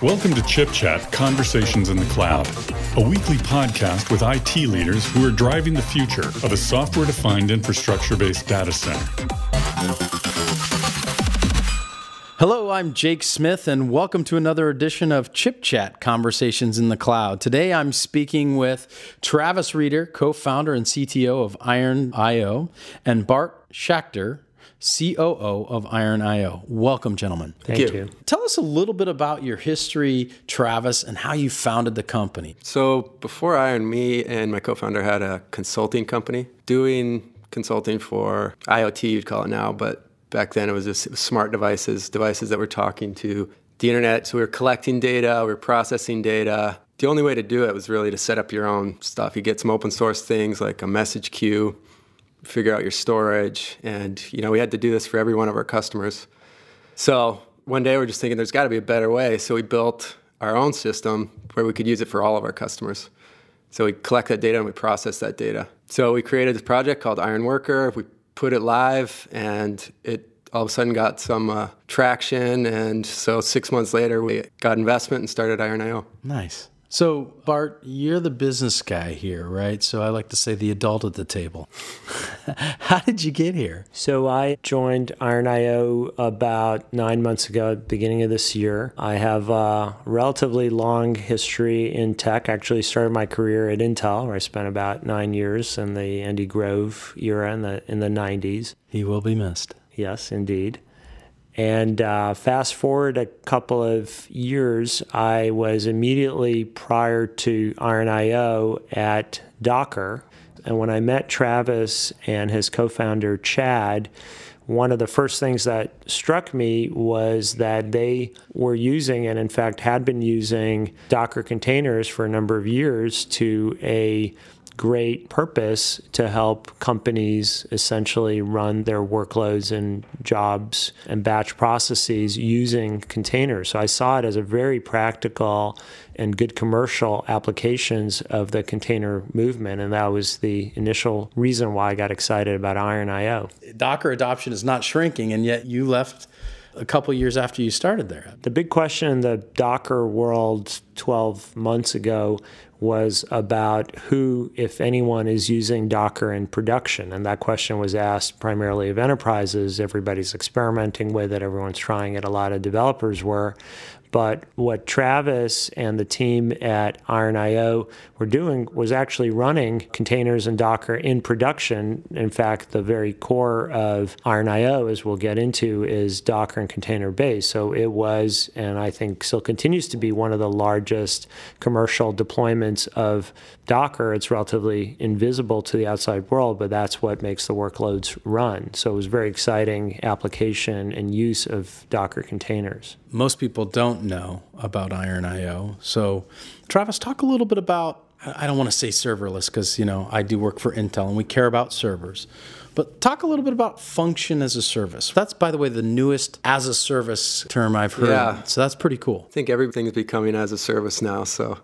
Welcome to Chip Chat Conversations in the Cloud, a weekly podcast with IT leaders who are driving the future of a software defined infrastructure based data center. Hello, I'm Jake Smith, and welcome to another edition of Chip Chat Conversations in the Cloud. Today I'm speaking with Travis Reeder, co founder and CTO of Iron.io, and Bart Schachter, COO of Iron.io. Welcome, gentlemen. Thank, Thank you. you. Tell us a little bit about your history, Travis, and how you founded the company. So, before Iron, me and my co founder had a consulting company doing consulting for IoT, you'd call it now, but back then it was just smart devices, devices that were talking to the internet. So we were collecting data, we were processing data. The only way to do it was really to set up your own stuff. You get some open source things like a message queue, figure out your storage, and you know we had to do this for every one of our customers. So one day we're just thinking there's got to be a better way. So we built our own system where we could use it for all of our customers. So we collect that data and we process that data. So we created this project called Iron Worker. We put it live, and it all of a sudden got some uh, traction. And so six months later, we got investment and started Iron.io. Nice. So, Bart, you're the business guy here, right? So I like to say the adult at the table. How did you get here? So I joined Iron.io about nine months ago, beginning of this year. I have a relatively long history in tech. I actually started my career at Intel, where I spent about nine years in the Andy Grove era in the in the 90s. He will be missed. Yes, indeed. And uh, fast forward a couple of years, I was immediately prior to Iron.io at Docker. And when I met Travis and his co founder, Chad, one of the first things that struck me was that they were using, and in fact had been using, Docker containers for a number of years to a great purpose to help companies essentially run their workloads and jobs and batch processes using containers. So I saw it as a very practical and good commercial applications of the container movement. And that was the initial reason why I got excited about Iron.io. Docker adoption is not shrinking, and yet you left a couple years after you started there. The big question in the Docker world 12 months ago was about who, if anyone, is using Docker in production. And that question was asked primarily of enterprises. Everybody's experimenting with it, everyone's trying it. A lot of developers were. But what Travis and the team at Iron.io were doing was actually running containers and Docker in production. In fact, the very core of Iron.io, as we'll get into, is Docker and container based. So it was, and I think still continues to be, one of the largest commercial deployments of Docker. It's relatively invisible to the outside world, but that's what makes the workloads run. So it was very exciting application and use of Docker containers. Most people don't know about Iron.io. So, Travis, talk a little bit about I don't want to say serverless because, you know, I do work for Intel and we care about servers. But talk a little bit about function as a service. That's, by the way, the newest as a service term I've heard. Yeah. So that's pretty cool. I think everything is becoming as a service now. So,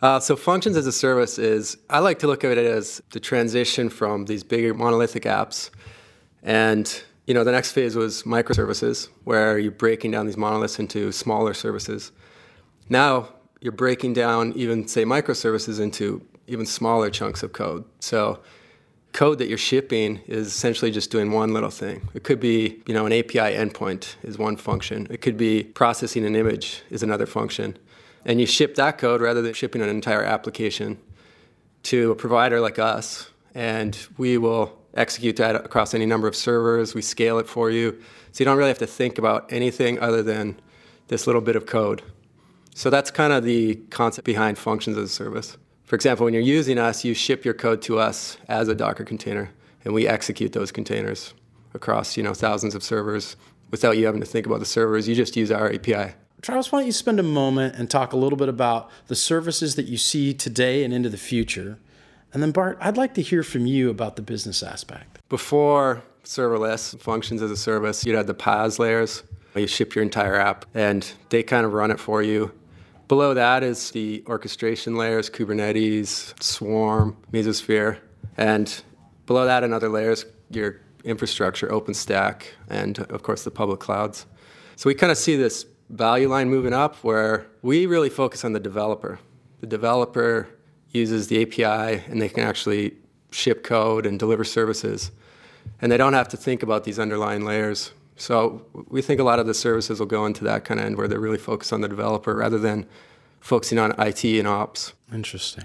uh, so functions as a service is, I like to look at it as the transition from these bigger monolithic apps. And, you know, the next phase was microservices, where you're breaking down these monoliths into smaller services. Now, you're breaking down even say microservices into even smaller chunks of code. So code that you're shipping is essentially just doing one little thing. It could be, you know, an API endpoint is one function. It could be processing an image is another function. And you ship that code rather than shipping an entire application to a provider like us, and we will execute that across any number of servers. We scale it for you. So you don't really have to think about anything other than this little bit of code. So that's kind of the concept behind functions as a service. For example, when you're using us, you ship your code to us as a Docker container, and we execute those containers across you know thousands of servers without you having to think about the servers. You just use our API. Charles, why don't you spend a moment and talk a little bit about the services that you see today and into the future? And then, Bart, I'd like to hear from you about the business aspect. Before serverless functions as a service, you'd have the PaaS layers. You ship your entire app, and they kind of run it for you. Below that is the orchestration layers, Kubernetes, Swarm, Mesosphere. And below that and other layers, your infrastructure, OpenStack, and of course the public clouds. So we kind of see this value line moving up where we really focus on the developer. The developer uses the API and they can actually ship code and deliver services. And they don't have to think about these underlying layers. So we think a lot of the services will go into that kind of end where they're really focused on the developer rather than focusing on IT and ops. Interesting.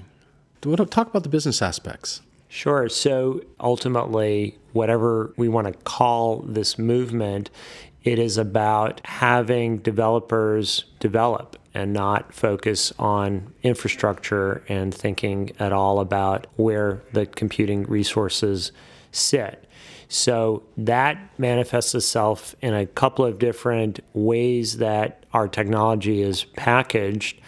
Do we want to talk about the business aspects? Sure. So ultimately, whatever we want to call this movement, it is about having developers develop and not focus on infrastructure and thinking at all about where the computing resources sit. So that manifests itself in a couple of different ways that our technology is packaged.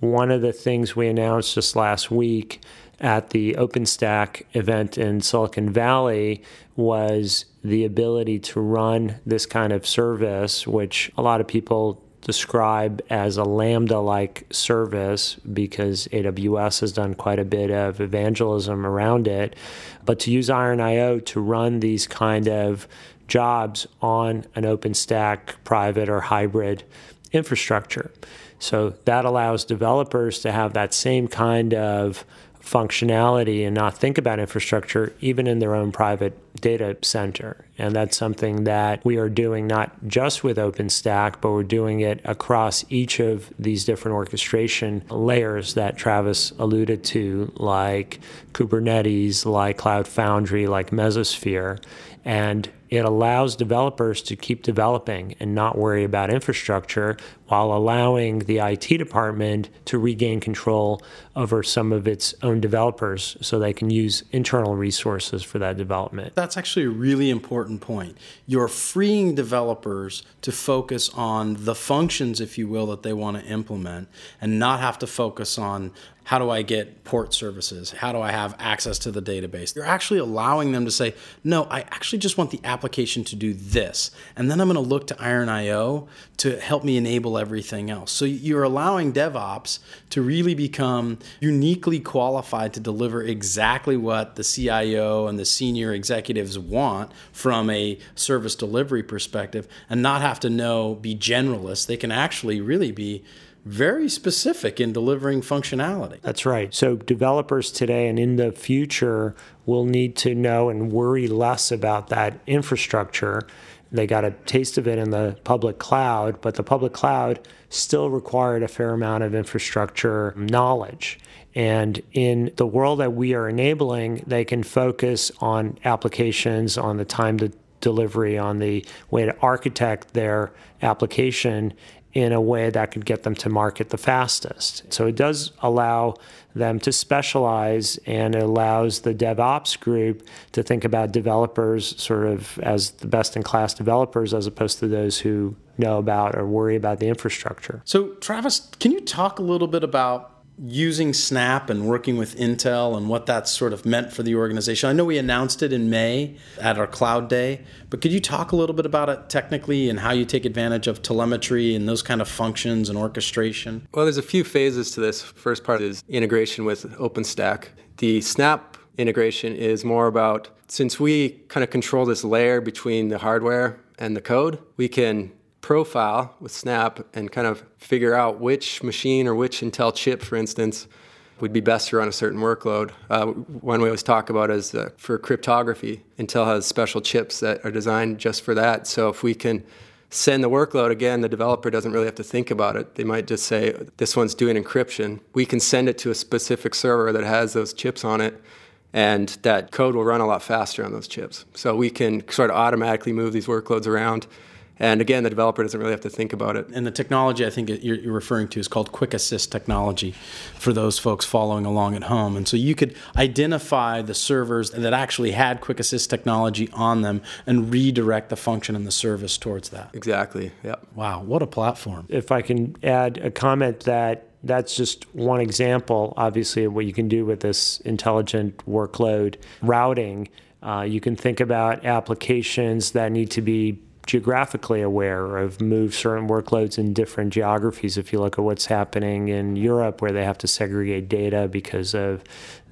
One of the things we announced just last week at the OpenStack event in Silicon Valley was the ability to run this kind of service, which a lot of people describe as a Lambda like service because AWS has done quite a bit of evangelism around it. But to use Iron.io to run these kind of jobs on an OpenStack private or hybrid infrastructure. So that allows developers to have that same kind of functionality and not think about infrastructure even in their own private data center. And that's something that we are doing not just with OpenStack, but we're doing it across each of these different orchestration layers that Travis alluded to, like Kubernetes, like Cloud Foundry, like Mesosphere. And it allows developers to keep developing and not worry about infrastructure while allowing the IT department to regain control over some of its own developers so they can use internal resources for that development. That's actually a really important point. You're freeing developers to focus on the functions, if you will, that they want to implement and not have to focus on how do I get port services? How do I have access to the database? You're actually allowing them to say, no, I actually just want the application to do this. And then I'm going to look to Iron.io to help me enable everything else. So you're allowing DevOps to really become uniquely qualified to deliver exactly what the CIO and the senior executives want from a service delivery perspective and not have to know, be generalists. They can actually really be very specific in delivering functionality. That's right. So developers today and in the future will need to know and worry less about that infrastructure. They got a taste of it in the public cloud, but the public cloud still required a fair amount of infrastructure knowledge. And in the world that we are enabling, they can focus on applications, on the time to delivery, on the way to architect their application in a way that could get them to market the fastest. So it does allow them to specialize and it allows the DevOps group to think about developers sort of as the best in class developers as opposed to those who know about or worry about the infrastructure. So, Travis, can you talk a little bit about using Snap and working with Intel and what that's sort of meant for the organization. I know we announced it in May at our Cloud Day, but could you talk a little bit about it technically and how you take advantage of telemetry and those kind of functions and orchestration? Well, there's a few phases to this. First part is integration with OpenStack. The Snap integration is more about since we kind of control this layer between the hardware and the code, we can profile with Snap and kind of figure out which machine or which Intel chip, for instance, would be best to run a certain workload. Uh, one we always talk about is uh, for cryptography. Intel has special chips that are designed just for that. So if we can send the workload again, the developer doesn't really have to think about it. They might just say, this one's doing encryption. We can send it to a specific server that has those chips on it, and that code will run a lot faster on those chips. So we can sort of automatically move these workloads around. And again, the developer doesn't really have to think about it. And the technology I think you're referring to is called Quick Assist technology for those folks following along at home. And so you could identify the servers that actually had Quick Assist technology on them and redirect the function and the service towards that. Exactly. Yep. Wow, what a platform. If I can add a comment that that's just one example, obviously, of what you can do with this intelligent workload routing. Uh, you can think about applications that need to be geographically aware of move certain workloads in different geographies. If you look at what's happening in Europe, where they have to segregate data because of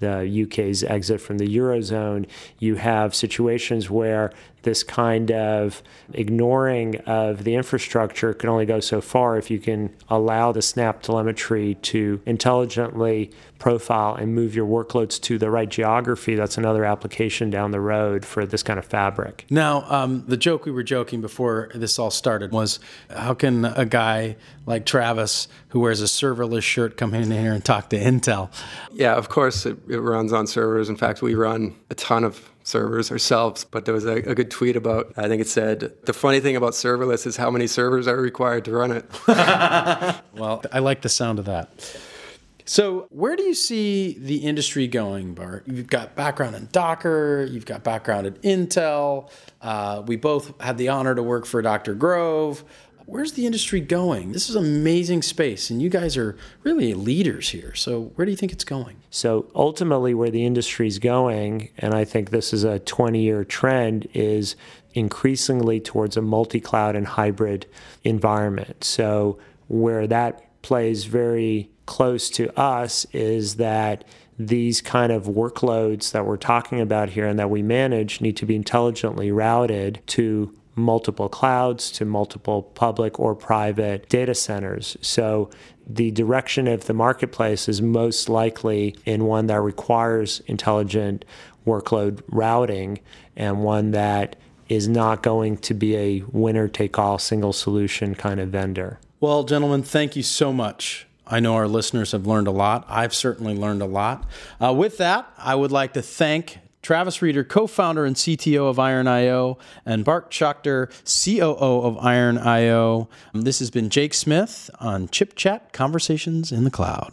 the UK's exit from the Eurozone, you have situations where this kind of ignoring of the infrastructure can only go so far if you can allow the snap telemetry to intelligently profile and move your workloads to the right geography. That's another application down the road for this kind of fabric. Now, um, the joke we were joking before this all started was how can a guy like Travis, who wears a serverless shirt, come in here and talk to Intel? Yeah, of course, it, it runs on servers. In fact, we run a ton of servers ourselves, but there was a, a, good tweet about, I think it said, the funny thing about serverless is how many servers are required to run it. well, I like the sound of that. So, where do you see the industry going, Bart? You've got background in Docker, you've got background in Intel. Uh, we both had the honor to work for Dr. Grove. Where's the industry going? This is amazing space, and you guys are really leaders here. So, where do you think it's going? So, ultimately, where the industry is going, and I think this is a 20 year trend, is increasingly towards a multi cloud and hybrid environment. So, where that plays very close to us is that these kind of workloads that we're talking about here and that we manage need to be intelligently routed to multiple clouds to multiple public or private data centers. So the direction of the marketplace is most likely in one that requires intelligent workload routing and one that is not going to be a winner take all single solution kind of vendor. Well, gentlemen, thank you so much. I know our listeners have learned a lot. I've certainly learned a lot. Uh, with that, I would like to thank Travis Reeder, co founder and CTO of Iron.io, and Bart Schachter, COO of Iron.io. This has been Jake Smith on Chip Chat Conversations in the Cloud.